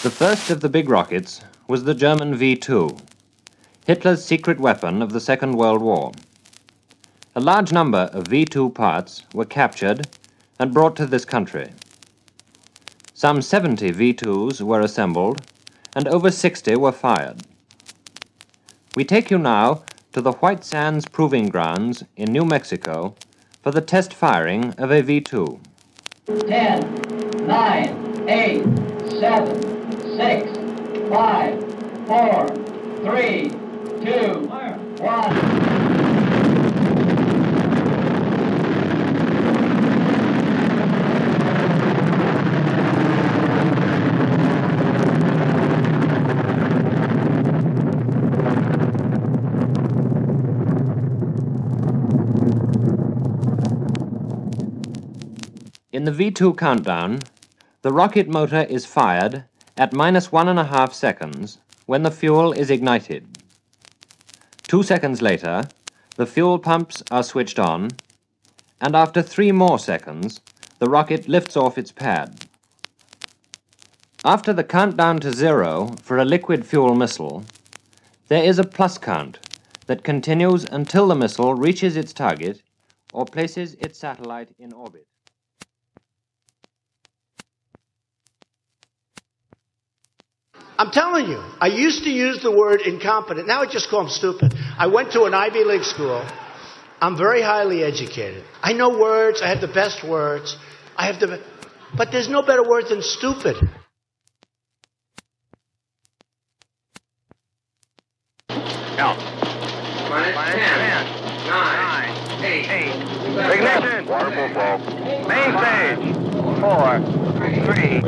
The first of the big rockets was the German V 2, Hitler's secret weapon of the Second World War. A large number of V 2 parts were captured and brought to this country. Some 70 V 2s were assembled, and over 60 were fired. We take you now to the White Sands Proving Grounds in New Mexico for the test firing of a V 2. 10, 9, 8, 7, six, five, four, three, two, one. In the V2 countdown, the rocket motor is fired at minus one and a half seconds when the fuel is ignited. Two seconds later, the fuel pumps are switched on, and after three more seconds, the rocket lifts off its pad. After the countdown to zero for a liquid fuel missile, there is a plus count that continues until the missile reaches its target or places its satellite in orbit. I'm telling you, I used to use the word incompetent. Now I just call them stupid. I went to an Ivy League school. I'm very highly educated. I know words. I have the best words. I have the, but there's no better word than stupid. Now, minus, minus ignition, Main stage, 4, 3,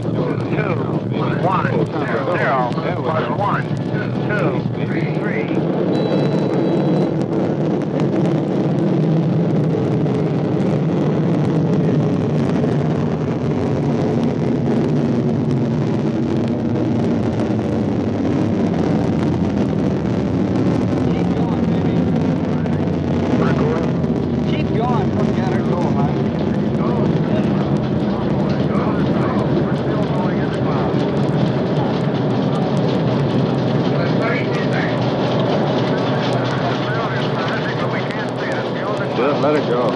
Just let it go.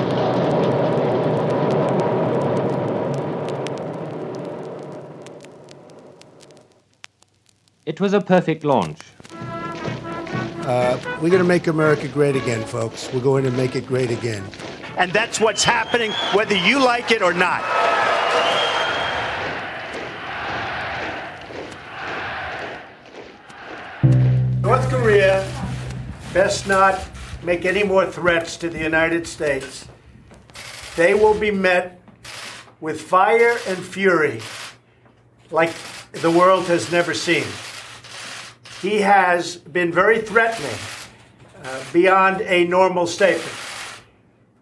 It was a perfect launch. Uh, we're going to make America great again, folks. We're going to make it great again. And that's what's happening, whether you like it or not. North Korea best not make any more threats to the United States. They will be met with fire and fury like the world has never seen. He has been very threatening uh, beyond a normal statement.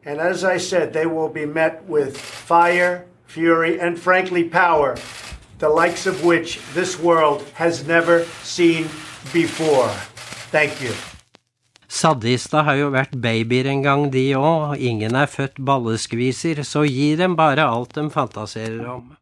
And as I said, they will be met with fire, fury, and frankly, power, the likes of which this world has never seen before. Thank you. Saddister har jo vært babyer en gang, de òg. Ingen er født balleskviser, så gi dem bare alt de fantaserer om.